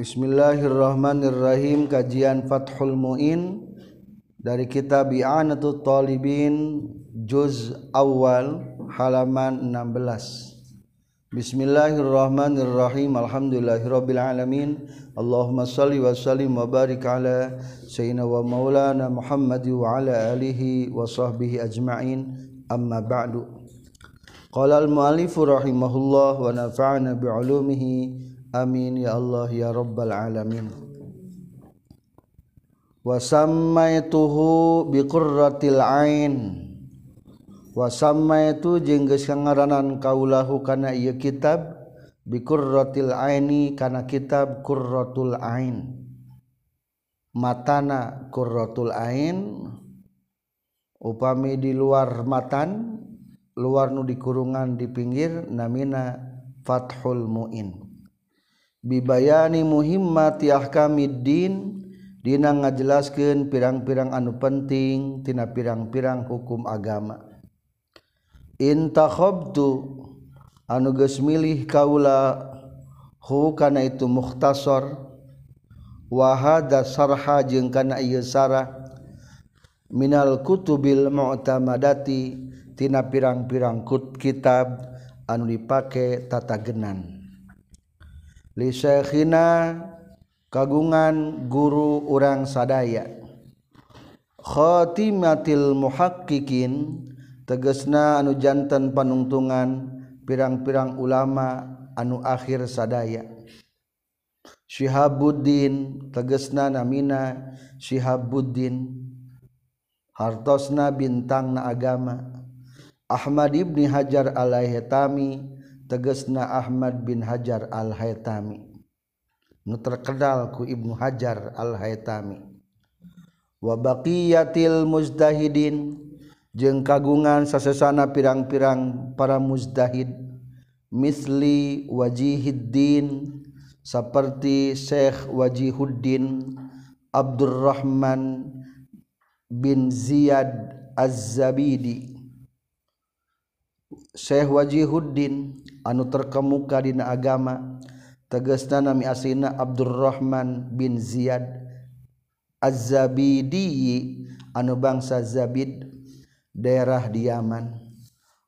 Bismillahirrahmanirrahim. Kajian Fathul Muin dari kitab I'anatul Talibin juz awal halaman 16 Bismillahirrahmanirrahim. Alhamdulillahirabbil alamin. Allahumma salli wa sallim wa barik ala sayyidina wa maulana Muhammad wa ala alihi wa sahbihi ajma'in. Amma ba'du. Qala al-mu'allifu rahimahullah wa nafa'ana bi 'ulumihi. Amin ya Allah ya rabbal alamin. Wa sammaituhu biqurratil ain. Wa sammaitu jeung geus ngaranan kaulahu kana ieu kitab biqurratil aini kana kitab qurratul ain. Matana qurratul ain upami di luar matan luar nu dikurungan di pinggir namina fathul muin bibayani muhimmat tiah Dina ngajelaskan pirang-pirang anu penting tina pirang-pirang hukum agama. Intahobtu anu geus milih kaula hu kana itu mukhtasar. Wa hadza sarha jeung kana ieu sarah. Minal kutubil mu'tamadati tina pirang-pirang kut kitab anu dipake tatagenan. lisekhina kagungan guru orang sadaya. Khotimatil muhaqqiqin tegesna anu jantan panungtungan pirang-pirang ulama anu akhir sadaya. Syihabuddin tegesna namina Syihabuddin. Hartosna bintang na agama. Ahmad ibni Hajar alaihi tami tegesna Ahmad bin Hajar al-Haytami. Nu terkedal ku Ibnu Hajar al-Haytami. Wa baqiyatil muzdahidin jeung kagungan sasesana pirang-pirang para muzdahid misli wajihiddin seperti Syekh Wajihuddin Abdurrahman bin Ziyad Az-Zabidi. Syekh Wajihuddin anu terkemuka dina agama tegesna nami asina Abdurrahman bin Ziyad Az-Zabidi anu bangsa Zabid daerah di Yaman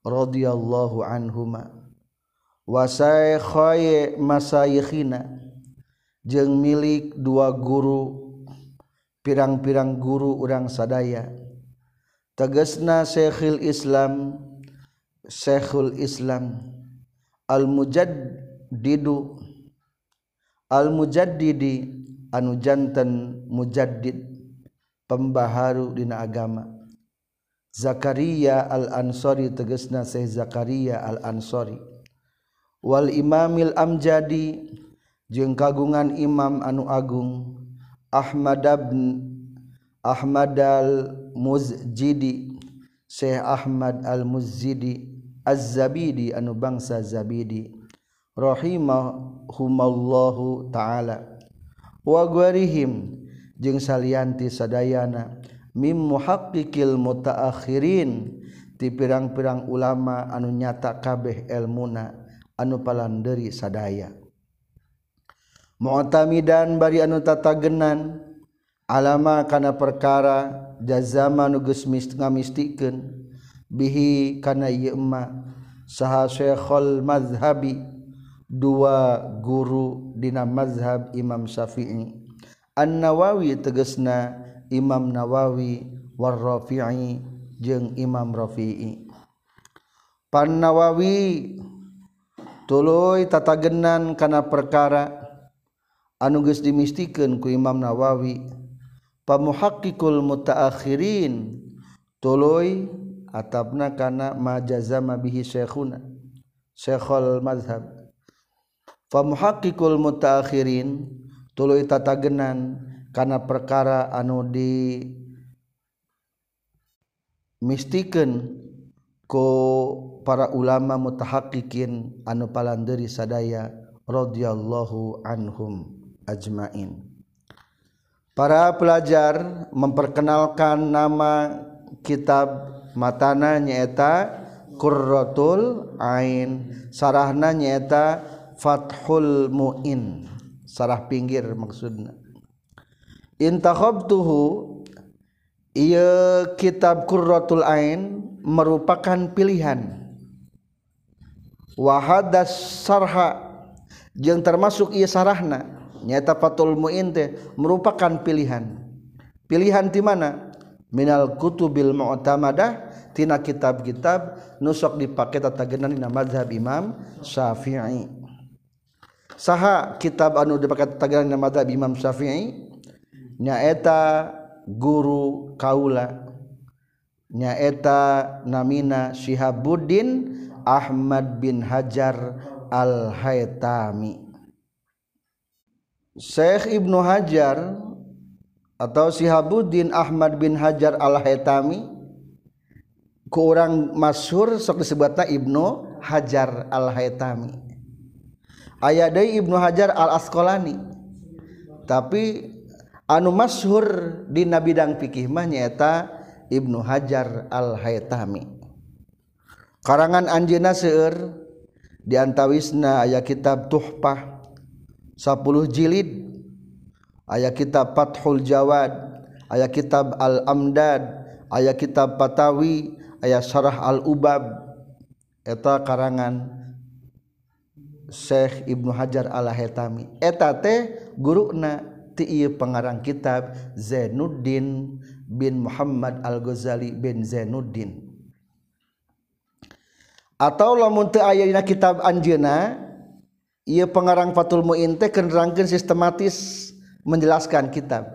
radhiyallahu anhuma. Wa saykhoye masayikhina jeung milik dua guru pirang-pirang guru urang sadaya. Tegesna Syekhul Islam Syekhul Islam. al mujaddidu al mujaddidi anu jantan mujaddid pembaharu dina agama. Zakaria al-Ansori tegesna Syekh Zakaria al-Ansori. Wal imamil amjadi jeung kagungan imam anu agung Ahmad bin Ahmad al-Muzjidi Syekh Ahmad al-Muzjidi. az-zabidi anu bangsa zabidi. Rahimahumallahu taala. Wa gwarihim jeung salianti sadayana. Mim muhaqqiqil mutaakhirin ti pirang-pirang ulama anu nyata kabeh elmuna anu palanderi sadaya. Mu'tamidan bari anu tatagenan alama kana perkara jazama nu geus ngamistikeun bihi kana yma saha syekhul mazhabi dua guru dina mazhab Imam Syafi'i. An-Nawawi tegesna Imam Nawawi war Rafi'i jeung Imam Rafi'i. Pan Nawawi tuluy tatagenan kana perkara anu geus dimistikeun ku Imam Nawawi. Pamuhaqqiqul mutaakhirin tuluy atapna kana majazama bihi syekhuna syekhul mazhab fa muhaqqiqul mutaakhirin tuluy tatagenan kana perkara anu di mistikeun ku para ulama mutahaqqiqin anu palanderi sadaya radhiyallahu anhum ajmain. Para pelajar memperkenalkan nama kitab matana nyaeta qurratul ain. Sarahna nyaeta fathul muin. Sarah pinggir maksudna. Intakhabtuhu ieu kitab qurratul ain merupakan pilihan. Wahadas sarha jeung termasuk ieu sarahna. Nyata fathul muin teh merupakan pilihan. Pilihan di mana? minal kutubil mu'tamadah tina kitab-kitab nusok dipakai tatagenan dina mazhab Imam Syafi'i. Saha kitab anu dipakai tatagenan dina mazhab Imam Syafi'i? Nyaeta guru kaula. Nyaeta namina Syihabuddin Ahmad bin Hajar Al-Haytami. Syekh Ibnu Hajar atau Sihabuddin Ahmad bin Hajar al-Haytami ku urang masyhur sok disebutna Ibnu Hajar al-Haytami aya deui Ibnu Hajar al-Asqalani. Tapi anu masyhur di bidang fikih mah nyaeta Ibnu Hajar al-Haytami karangan anjeunna seueur di antawisna aya kitab Tuhfah 10 jilid. ayat kitab Fathul Jawad ayat kitab Al-Amdad ayat kitab Patawi ayat Syarah Al-Ubab. Eta karangan Syekh Ibnu Hajar Al-Haytami. Eta teh guruna ti ieu pengarang kitab Zainuddin bin Muhammad Al-Ghazali bin Zainuddin. Atau lamun teu aya dina kitab anjeunna ieu pengarang Fatul Muin teh kenerangkeun sistematis menjelaskan kitab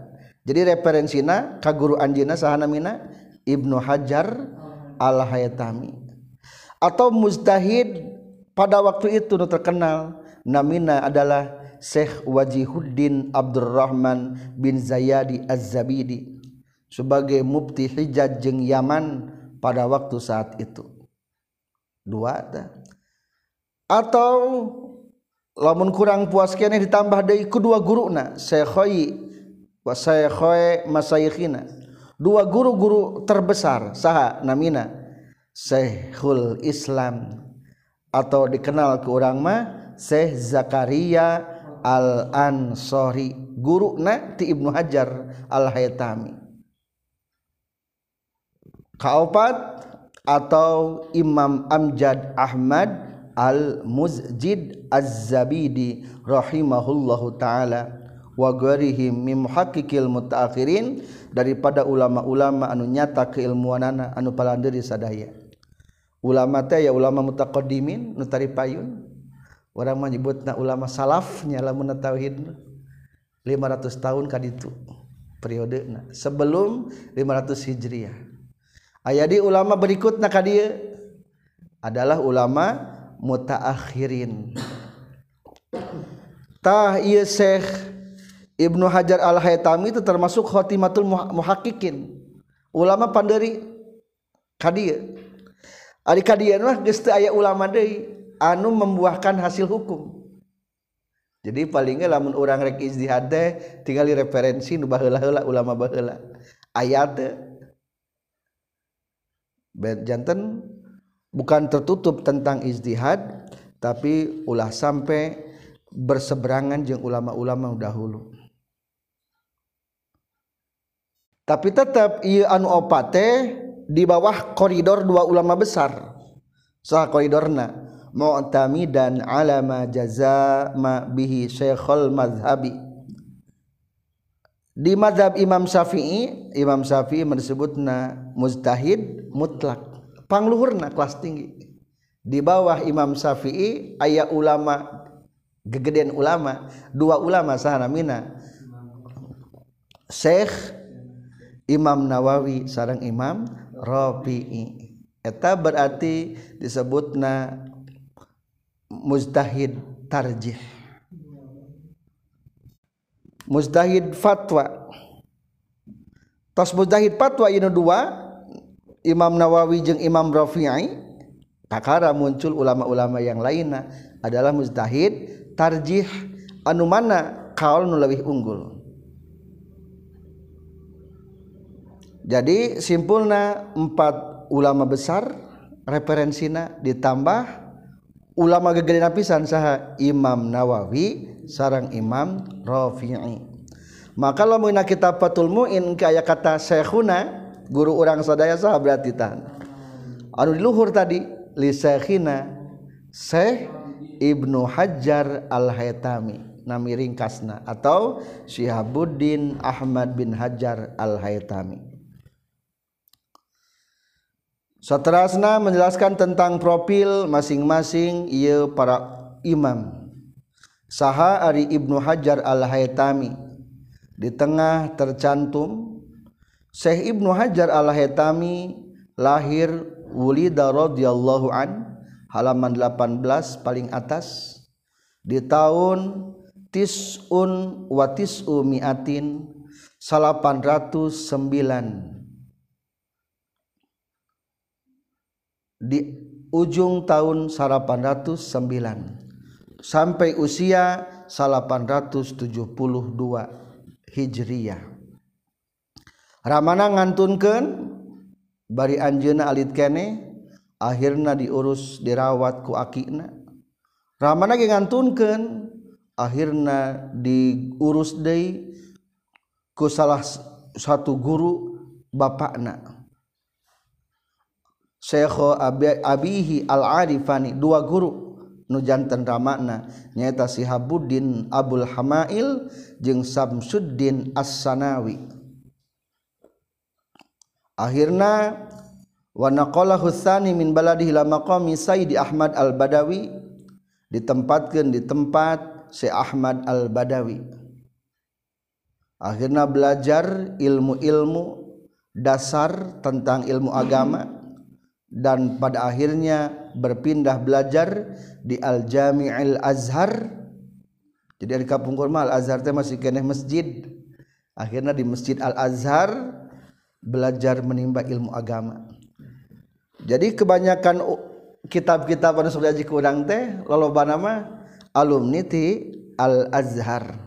jadi referensina ka guru anjeuna saha namina Ibnu Hajar Al-Haytami atau mustahid pada waktu itu nu terkenal namina adalah Syekh Wajihuddin Abdurrahman bin Zayadi Az-Zabidi sebagai mufti Hijaz jeung Yaman pada waktu saat itu. Dua ada. Atau lamun kurang puas kene ditambah dari kedua guru na sekhoi wa sekhoi masaykhina dua guru-guru terbesar saha namina Syekhul Islam. Atau dikenal ke orang mah Syekh Zakaria Al Ansori guru na ti Ibnu Hajar Al Haytami kaopat atau Imam Amjad Ahmad al-muzjid az-zabidi rahimahullahu taala wa gharihim mim hakikil mutaakhirin daripada ulama-ulama anu nyata keilmuanana anu palandiri sadaya. Ulama teh ya ulama mutaqaddimin nu tari payun urang mah nyebutna ulama salafnya lamun tauhid 500 tahun kaditu periodena sebelum 500 hijriah. Aya di ulama berikutna ka dieu adalah ulama mutaakhirin. Tah ieu Syekh Ibnu Hajar al-Haytami itu termasuk khotimatul muhakikin ulama panderi kadir. Ari kadian mah geus teu aya ulama deui anu membuahkan hasil hukum. Jadi palingnya lamun orang rek izdihad teh tinggal referensi nu baheula-heula ulama baheula. Ayat jantan bukan tertutup tentang ijtihad tapi ulah sampai berseberangan jeung ulama-ulama dahulu. Tapi tetap iya anu opate di bawah koridor dua ulama besar. Sah koridorna mu'tamidan ala ma jaza ma bihi syekhul madhabi di madhab Imam Syafi'i Imam Syafi'i menyebutna mujtahid mutlak pangluhurna kelas tinggi. Di bawah Imam Syafi'i ayah ulama gegedean ulama dua ulama sahanamina Syekh Imam Nawawi sarang Imam Rabi'i eta berarti disebutna mujtahid tarjih. Mujtahid fatwa. Tos mujtahid fatwa ini dua Imam Nawawi jeung Imam Rafi'i takara muncul ulama-ulama yang lainnya adalah mustahid tarjih anu mana kaul nu leuwih unggul. Jadi simpulna empat ulama besar referensina ditambah ulama gegedean pisan saha Imam Nawawi sarang Imam Rafi'i. Maka lamun kitab Fatul Muin kaya kata Syekhuna guru orang sadaya sah berarti tan. Anu di luhur tadi li Syekhina Syekh Ibnu Hajar Al-Haytami. Nami ringkasna. Atau Syihabuddin Ahmad bin Hajar Al-Haytami. Satrasna menjelaskan tentang profil masing-masing ia para imam. Saha Ari Ibnu Hajar Al-Haytami. Di tengah tercantum Syekh Ibnu Hajar Al-Haytami lahir wulida radhiyallahu an halaman 18 paling atas di tahun tisun wa tisu miatin 809 di ujung tahun 809 sampai usia 872 Hijriyah Ramana ngantunkan bari Anjena alit kene akhirnya diurus dirawat ku akina Ramana ge ngantunkeun? Akhirna diurus deui ku salah satu guru bapakna. Syekh Abihi Al-Arifani dua guru nu janten ramana nyaeta Sihabuddin Abdul Hamail jeung Samsuddin As-Sanawi. Akhirna wa naqalahu tsani min baladihi la maqami Sayyidi Ahmad Al-Badawi ditempatkeun di tempat Syekh Ahmad Al-Badawi. Akhirnya belajar ilmu-ilmu dasar tentang ilmu agama dan pada akhirnya berpindah belajar di Al-Jami' Al-Azhar jadi di kampung kurma Al-Azhar itu masih kena masjid. Akhirnya di Masjid Al-Azhar belajar menimba ilmu agama. Jadi kebanyakan kitab-kitab anu sudah jadi kurang teh loloba nama alumni ti Al-Azhar.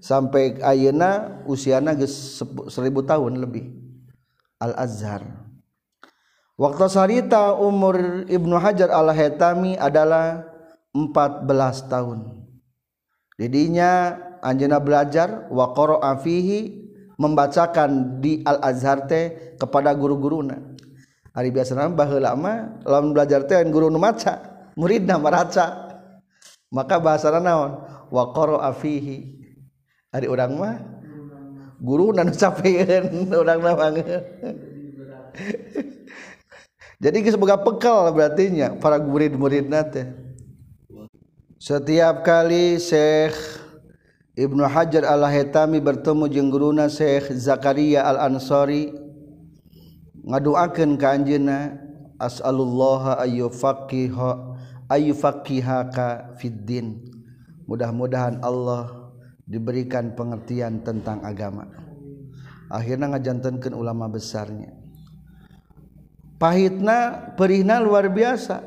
Sampai ayeuna usiana geus 1000 tahun lebih. Al-Azhar. Waktu sarita umur Ibnu Hajar al-Haytami adalah 14 tahun. Didinya anjena belajar wa qara'a fihi membacakan di al-azhar teh kepada guru-guruna hari biasanya baheula lama lawan belajar teh guru nu maca muridna maraca. Maka bahasana naon? Wa qara'a fihi. Ari urang mah guru nu capeeun urang banget jadi semoga bekal berartinya para murid-murid nate setiap kali Syekh Ibnu Hajar al-Haytami bertemu jeung guruna Syekh Zakaria al-Ansari ngaduakeun ka anjeunna as'alullaha ayyufaqiha ayyufaqihaka fid din. Mudah-mudahan Allah diberikan pengertian tentang agama. Akhirnya ngajantenkeun ulama besarnya. Pahitna perihna luar biasa.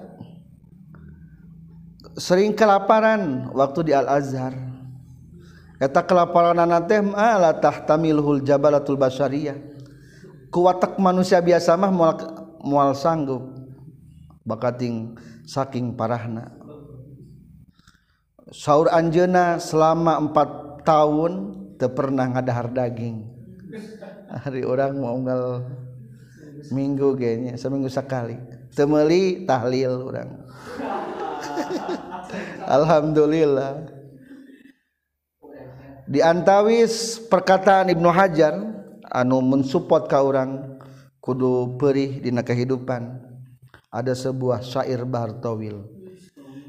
Sering kelaparan waktu di Al Azhar eta kelaparan teh la tahtamilhul jabalatul basyariyah kuatak manusia biasa mah moal, moal sanggup bakating saking parahna. Saur anjeuna selama empat tahun teu pernah ngadahar daging. Hari orang mau unggal minggu kayaknya seminggu sekali. Temeli tahlil orang Alhamdulillah di antawis perkataan Ibnu Hajar anu mensupport ka orang kudu perih dina kehidupan. Ada sebuah syair Bartowil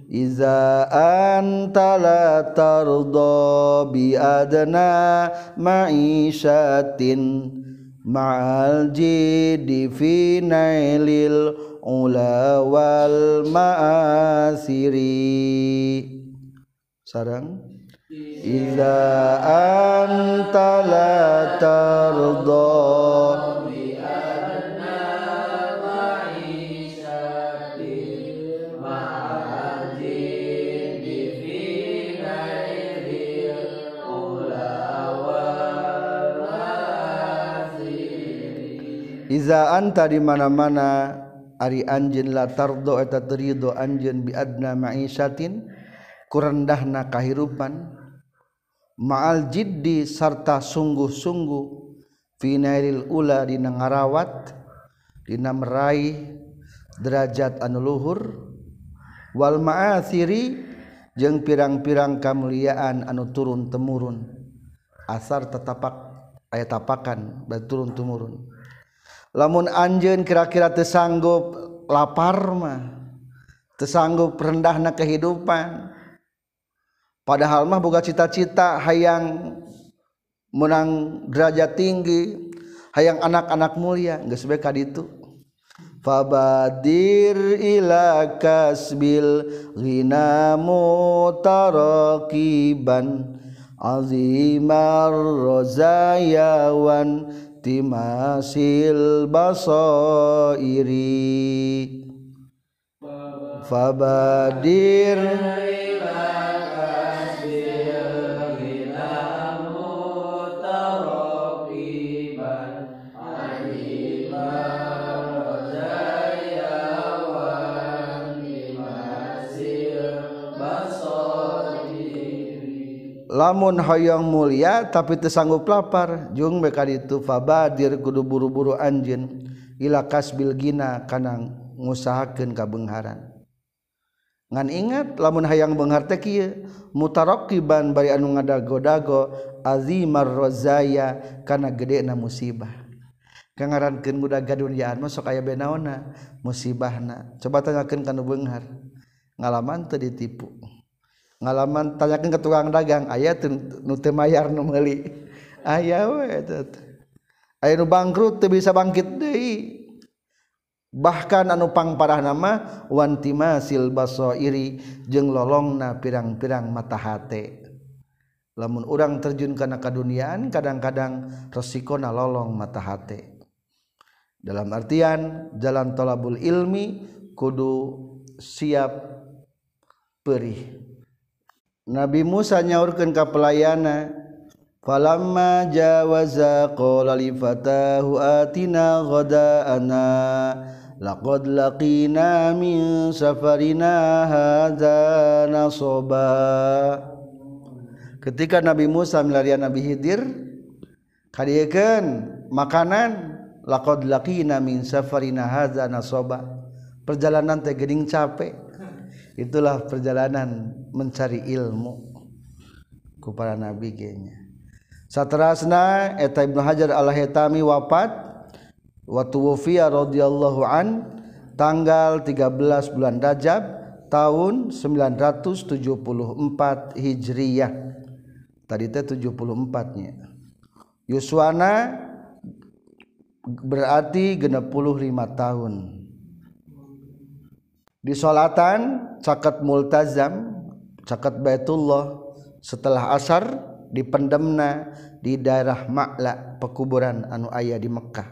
Iza anta la tarda bi adna ma'ishatin ma'al jidi fi nailil ula wal ma'asiri. Sarang Iza anta la tardha Iza anta di mana-mana ari anjin la tardo eta terido anjin bi adna ma'isyatin kurendahna kahirupan. ma'al jiddi sarta sungguh-sungguh finairil ula dina ngarawat dina meraih derajat anu luhur. Wal ma'athiri jeung pirang-pirang kamuliaan anu turun temurun asar tetapak aya tapakan turun temurun lamun anjeun kira-kira teu sanggup lapar mah teu sanggup rendahna kehidupan padahal mah boga cita-cita hayang menang derajat tinggi hayang anak-anak mulia geus bae ka ditu. Fabadir ila kasbil ghina mutarakiban azimar rozayawan timasil basairi. Fabadir lamun hoyong mulia tapi tersanggup lapar jung beka itu fabadir kudu buru-buru anjin ila kasbil gina kana ngusahakeun kabengharan ngan ingat lamun hayang beunghar teh kieu mutaraqiban bari anu ngadago-dago azimar rozaya kana gedena musibah. Kangarankeun budak gadunyaan mah sok aya benaona musibahna. Coba tanyakeun kana beunghar ngalaman teu ditipu. ngalaman tanyakan ke tukang dagang ayat nute mayar nu meuli. Aya we aya nu bangkrut teu bisa bangkit deui. Bahkan anu pang parah nama wantimasil basoiri jeung lolongna pirang-pirang mata hate. Lamun orang terjun kana kaduniaan kadang-kadang resikona lolong mata hate. Dalam artian jalan tolabul ilmi kudu siap perih. Nabi Musa nyaurkeun ka pelayana falamma jawaza qala li fatahu atina ghadaana laqad laqina min safarina hadza nasaba ketika Nabi Musa melarian Nabi Khidir kadiekeun makanan laqad laqina min safarina hadza nasaba perjalanan teh geuning capek itulah perjalanan mencari ilmu ku para nabi genya satrasna eta Ibnu Hajar Al-Haytami wafat wa tuwfiya radhiyallahu an tanggal 13 bulan Rajab tahun 974 Hijriyah. Tadi teh 74 nya. Yuswana berarti 65 tahun. Di salatan caket multazam caket Baitullah setelah asar di pendemna di daerah Ma'la pekuburan anu ayah di Mekkah.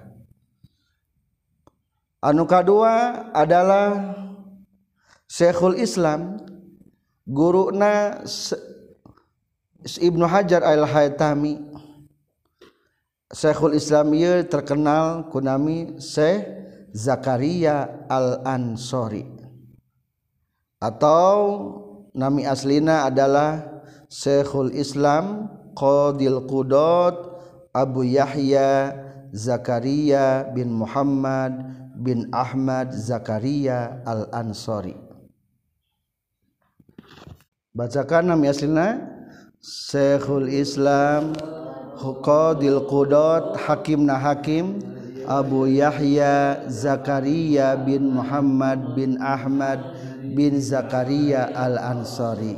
Anu kedua adalah Syekhul Islam guruna Ibnu Hajar Al-Haytami. Syekhul Islam ieu terkenal kunami Syekh Zakaria Al-Ansori atau nami aslina adalah Syekhul Islam Qadil Qudot Abu Yahya Zakaria bin Muhammad bin Ahmad Zakaria Al-Ansari. Bacakan nami aslina. Syekhul Islam Qadil Qudot Hakimna Hakim Abu Yahya Zakaria bin Muhammad bin Ahmad bin Zakaria al-Ansari.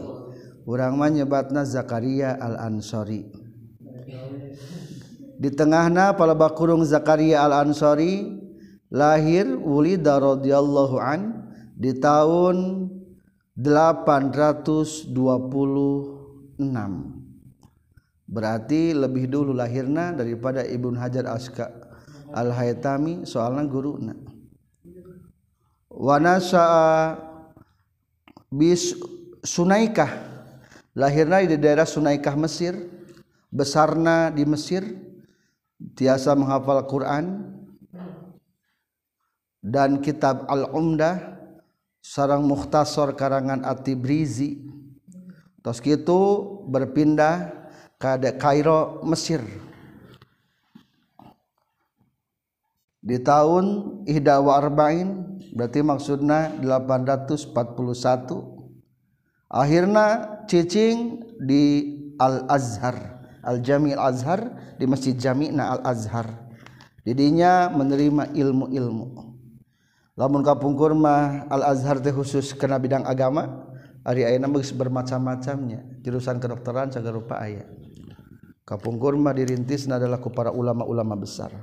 Urang mah Zakaria al-Ansari. Di tengahna pala bakurung Zakaria al-Ansari lahir ulida radhiyallahu an di tahun 826 berarti lebih dulu lahirna daripada Ibnu Hajar al-Haytami soalna guruna. Wa nasaa bis Sunaikah. Lahirna di daerah Sunaikah Mesir. Besarna di Mesir. Tiasa menghafal Quran. Dan kitab Al-Umdah. Sarang mukhtasar karangan At-Tibrizi. Tos itu berpindah ke Kairo Mesir. Di tahun Ihda wa Arba'in berarti maksudna 841 akhirnya cicing di Al-Azhar Al-Jami Al-Azhar di Masjid Jami'na Al-Azhar. Didinya menerima ilmu-ilmu. Lamun kapungkur mah Al-Azhar teh khusus kena bidang agama ari ayeuna geus bermacam-macamnya. Jurusan kedokteran sagara rupa aya. Kapungkur mah dirintisna adalah ku para ulama-ulama besar.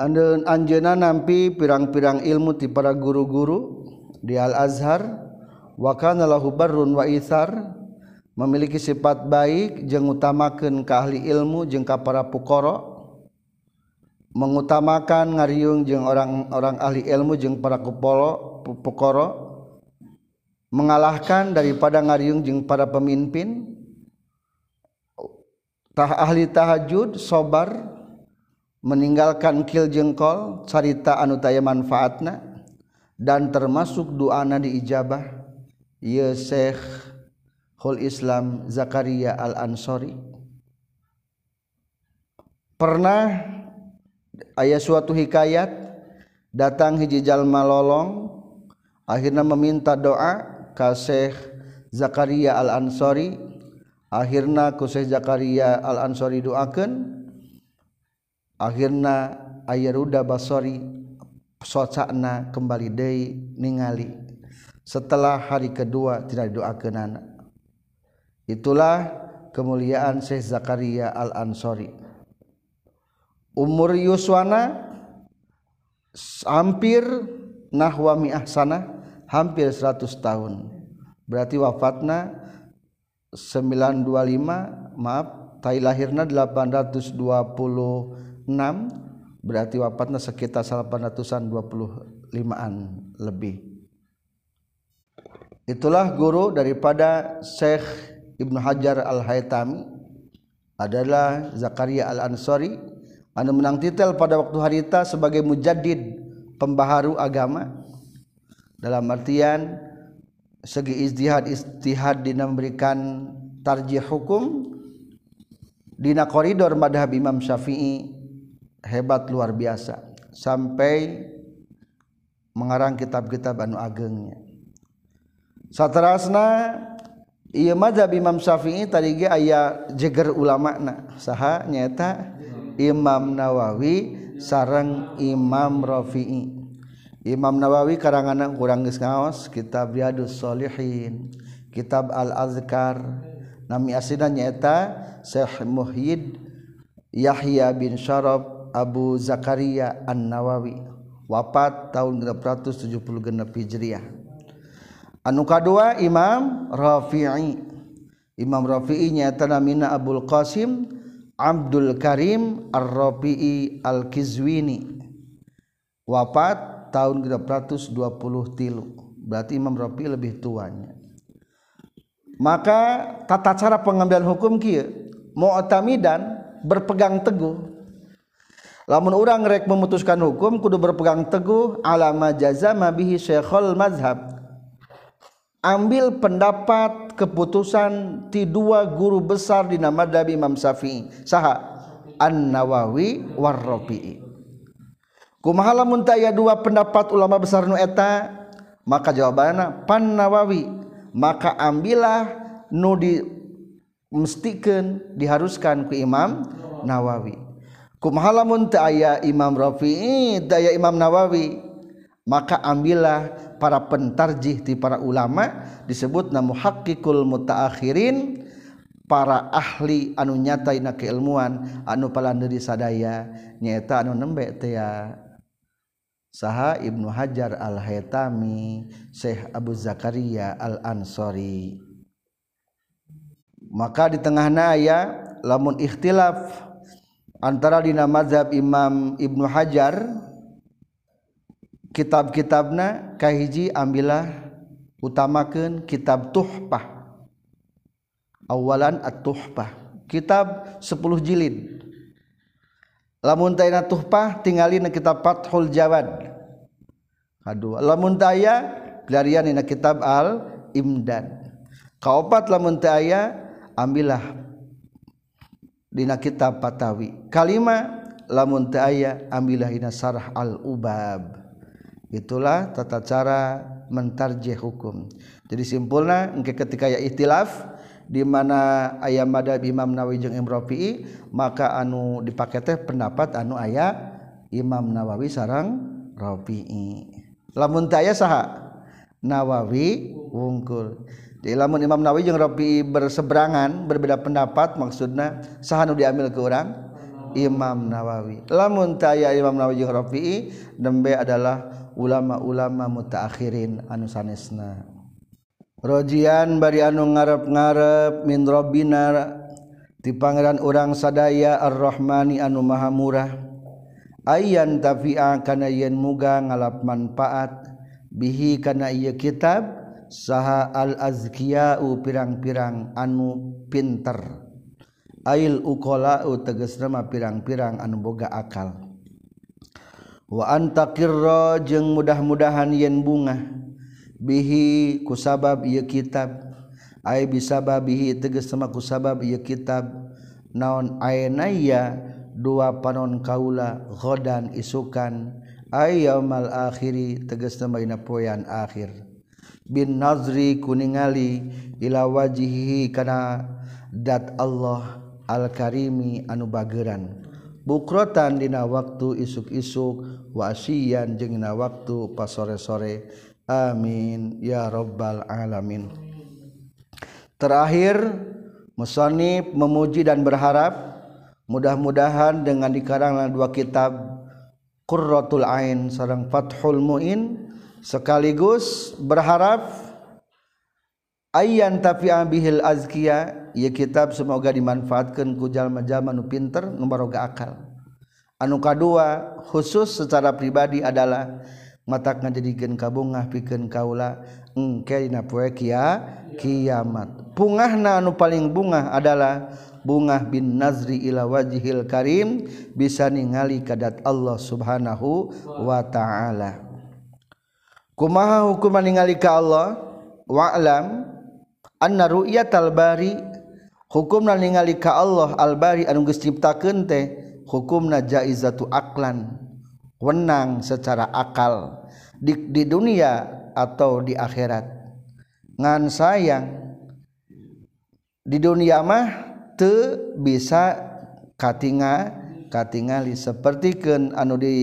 Andun anjeuna nampi pirang-pirang ilmu ti para guru-guru di Al Azhar wa kana lahu barrun wa ithar. Memiliki sifat baik jeung utamakeun ka ahli ilmu jeung ka para fuqara mengutamakan ngariung jeung orang-orang ahli ilmu jeung para kupolo fuqara mengalahkan daripada ngariung jeung para pemimpin. Tah ahli tahajud sobar. meninggalkan kil jengkol carita anu taya manfaatna dan termasuk doana diijabah ye Syekh Hul Islam Zakaria Al Ansori pernah ayah suatu hikayat datang hiji jalma lolong akhirnya meminta doa ka Syekh Zakaria Al Ansori akhirnya ku Syekh Zakaria Al Ansori doakeun akhirnya ayah ruda basori socakna kembali day ningali. Setelah hari kedua tidak didoakan anak itulah kemuliaan Syekh Zakaria Al Ansori umur Yuswana hampir nahwa mi'ah sana hampir 100 tahun. Berarti wafatna 925 maaf tai lahirna 820 berarti wapatnya sekitar 800an 25an lebih. Itulah guru daripada Syekh Ibnu Hajar Al-Haytami adalah Zakaria Al-Ansori. Anda menang titel pada waktu harita sebagai mujaddid pembaharu agama. Dalam artian segi istihad istihad dina memberikan tarjih hukum dina koridor madhab Imam Syafi'i hebat luar biasa. Sampai mengarang kitab-kitab anu agengnya. Satrasna ieu mazhab Imam Syafi'i tadi ge aya jeger ulama na saha nyaeta? Imam Nawawi sareng Imam Rafi'i. Imam Nawawi karangan kurang geus ngaos kitab Riyadus Shalihin kitab Al Azkar nami asina nyaeta Syekh Muhyidd Yahya bin Syarab Abu Zakaria An-Nawawi wafat tahun 670 genep Hijriah. Anu kadua Imam Rafi'i. Imam Rafi'i nyata namina Abdul Qasim Abdul Karim Ar-Rafi'i Al-Kizwini. Wafat tahun 620 tilu. Berarti Imam Rafi'i lebih tuanya. Maka tata cara pengambilan hukum kia mu'tamidan berpegang teguh lamun orang rek memutuskan hukum kudu berpegang teguh alama jazama bihi syekhul mazhab. Ambil pendapat keputusan ti dua guru besar di nama Dabi Imam Syafi'i. Saha? An Nawawi war Rafi'i kumaha lamun taya dua pendapat ulama besar nu eta? Maka jawabannya pan Nawawi maka ambillah nu di mestikeun diharuskan ku Imam Nawawi kumhalamun aya Imam Rafi daya Imam Nawawi. Maka ambillah para pentarjih di para ulama disebut namu hakikul mutaakhirin para ahli anu nyatai na keilmuan anu palandiri sadaya nyata anu nembe tea saha Ibnu Hajar al-Haytami Syekh Abu Zakaria al-Ansori. Maka di tengah naya lamun ikhtilaf antara dina mazhab Imam Ibnu Hajar kitab-kitabna kahiji ambillah utamakeun kitab tuhfah. Awalan at-tuhfah. Kitab 10 jilid. Lamun tayna tuhfah tingali na kitab Fathul Jawad. Kadua lamun taya pelarian dina kitab Al Imdad kaopat lamun taya ambillah dina kitab Patawi. Kalima lamun teu aya ambillah dina sarah al ubab itulah tata cara mentarjih hukum. Jadi simpulna engke ketika ya ikhtilaf di mana ayam madhab Imam Nawawi jeung Imam Rafi'i maka anu dipake teh pendapat anu aya Imam Nawawi sarang Rafi'i. Lamun teu aya saha? Nawawi wungkul. Jadi lamun Imam Nawawi jeung Rafi berseberangan, berbeda pendapat maksudna saha nu diambil ke orang Imam Nawawi. Lamun taya Imam Nawawi jeung Rafi dembe adalah ulama-ulama mutaakhirin anu sanesna. Rojian bari anu ngarep-ngarep min Rabbina di pangeran urang sadaya Ar-Rahmani anu Maha Murah. Ayan tafi'a kana yen muga ngalap manfaat bihi kana ieu kitab saha al-azkiyau pirang-pirang anu pinter. Ail uqala'u tegas nama pirang-pirang anu boga akal. Wa antakirra jeung mudah-mudahan yen bunga. Bihi kusabab ieu kitab. Ay bisabab bihi tegas nama kusabab ieu kitab. Naon aynaya dua panon kaula ghadan isukan. Ayyamal akhiri tegas nama dina poean akhir. Bin nazri kuningali ila wajihi kana dat Allah al karimi anu bageran. Bukrotan dina waktu isuk-isuk wa asyian jeung dina waktu pas sore-sore amin ya robbal alamin. Terakhir musonib memuji dan berharap mudah-mudahan dengan dikaranglah dua kitab Qurratul Ain sarang Fathul Muin sekaligus berharap ayyan tapi abihil azkiya ya kitab semoga dimanfaatkan ku jalma-jalma nu pinter nu baroga akal. Anu kadua khusus secara pribadi adalah mata ngajadikeun kabungah pikeun kaula engke dina poe kia kiamat. Pungahna anu paling bungah adalah bungah bin nazri ila wajhil karim bisa ningali kadat Allah subhanahu wa ta'ala. kumaha hukuman ningali ka Allah? Wa'lam anna ru'yatal bari. Hukumna ningali ka Allah al bari anu geus ciptakeun teh hukumna jaizatu aklan wenang secara akal di, di dunia atau di akhirat. Ngan sayang di dunia mah te bisa katinga katingali seperti ken anu di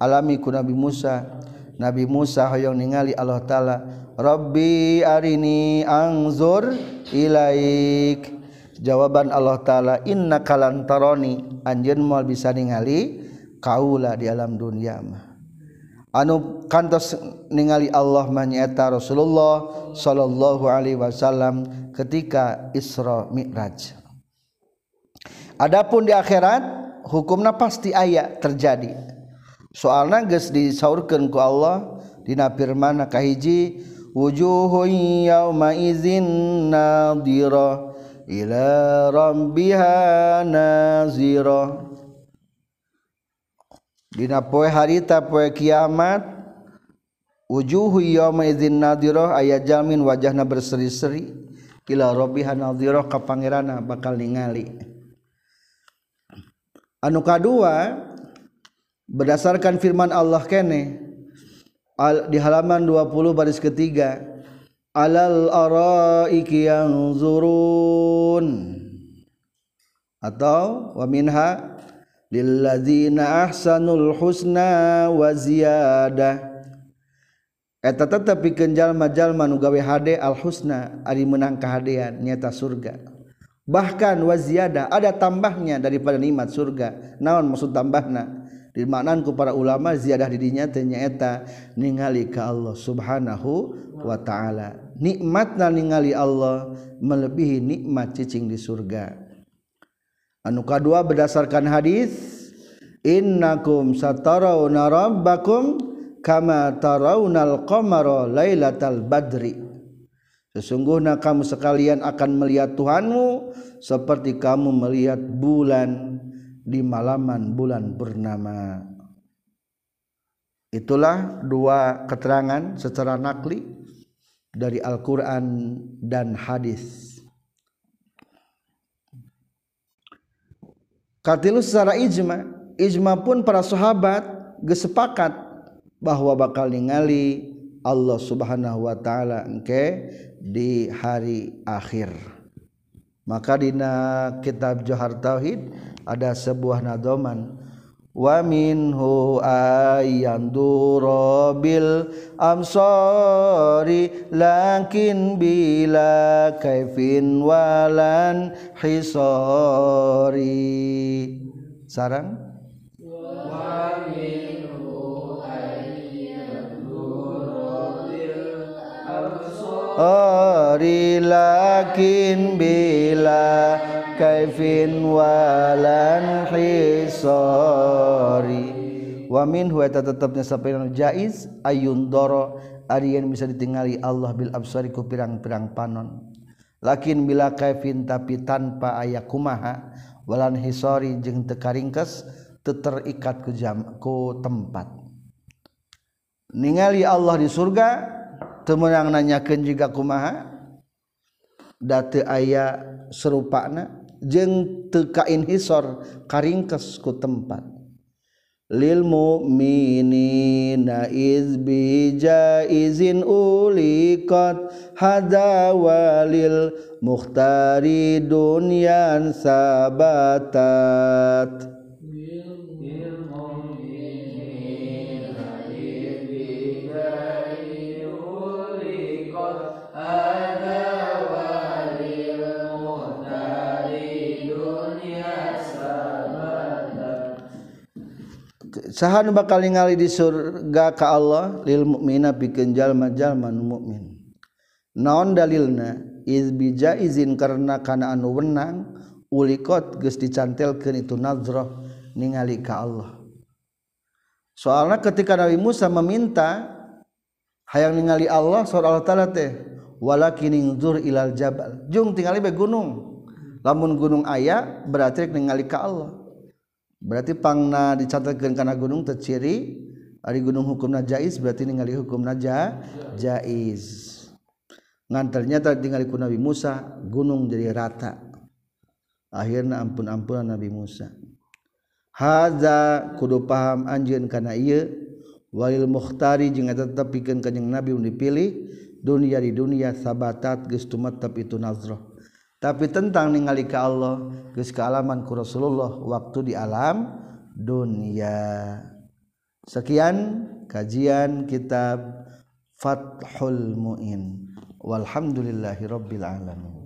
alami ku Nabi Musa. Nabi Musa hoyong ningali Allah taala Rabbi arini angzur ilaik. Jawaban Allah taala inna kalan taroni anjeun moal bisa ningali kaula di alam dunia mah. Anu kantos ningali Allah manyaeta Rasulullah sallallahu alaihi wasallam ketika Isra Mi'raj. Adapun di akhirat hukumnya pasti ayat terjadi. soal nages disaurkan ku Allah dina firman kahiji wujuhun yawma izin nadira ila rabbiha nazira. Dina poe harita poe kiamat wujuhu yawma izin nadira aya jamin wajahna berseri-seri ila rabbiha nadira ka pangeranna bakal ningali. Anu kadua berdasarkan firman Allah kene di halaman 20 baris ketiga alal araiki yanzurun. Atau wa minha lilladzina ahsanul husna wa ziyadah eta tetep pikeun jalma-jalma nu gawe hade al husna ari menang kahadean nyata surga. Bahkan wa ziyadah ada tambahnya daripada nikmat surga. Naon maksud tambahna dimaknanku para ulama ziyadah didinya tenyaeta ningali ke Allah subhanahu wa ta'ala. Nikmatna ningali Allah melebihi nikmat cicing di surga. Anu kedua berdasarkan hadis innakum satarawna rabbakum kama tarawnal qamara lailatal badri. Sesungguhnya kamu sekalian akan melihat Tuhanmu seperti kamu melihat bulan. Di malaman bulan purnama itulah dua keterangan secara nakli dari Al-Qur'an dan hadis Katilu secara ijma ijma pun para sahabat gesepakat bahwa bakal ningali Allah Subhanahu wa taala engke di hari akhir. Maka dina kitab Johar Tauhid ada sebuah nadoman. Wa minhu ayandura bil amsari lakin bila kaifin walan hisari sarang? Wa minhu ori lakin bila kaifin walan hisori. Wa min huwa tetapnya sapirang jaiz ayun doro ari bisa ditinggali Allah bil absari ku pirang-pirang panon. Lakin bila kaifin tapi tanpa aya kumaha walan hisori jeung teu karingkes teu terikat ku jam ku tempat. Ningali Allah di surga temenang nanyakan juga kumaha? Date aya serupana jeng tekain hisor karingkes ku tempat. Lil mu'minina iz bija izin uliqat hada walil mukhtari dunyan sabatat. sahan bakal ningali di surga ka Allah lil mukmina pikeun jalma-jalma nu mukmin naon dalilna? Iz bija izin karena kana anu wenang ulikot geus dicantelkeun itu nazrah ningali ka Allah. Soalnya ketika Nabi Musa meminta hayang ningali Allah soal Allah taala teh walakin ingzur ilal jabal. Jung tingali be gunung. Lamun gunung aya berarti ningali ka Allah. berarti pangna dicatatkan karena gunung terciri Ari gunung hukum najais berarti ningali hukum naja jaiz ngan ternyata tinggal ku Nabi Musa gunung jadi rata. Akhirnya ampun-ampunan Nabi Musa. Haza kudu paham anjeun kana ieu walil mukhtari jeung eta tetepikeun kanjing Nabi dipilih dunia di dunia sabatat geus tumetep itu nazrah tapi tentang ningali ke Allah geus kealaman ku Rasulullah waktu di alam dunia. Sekian kajian kitab Fathul Muin. Walhamdulillahirabbil alamin.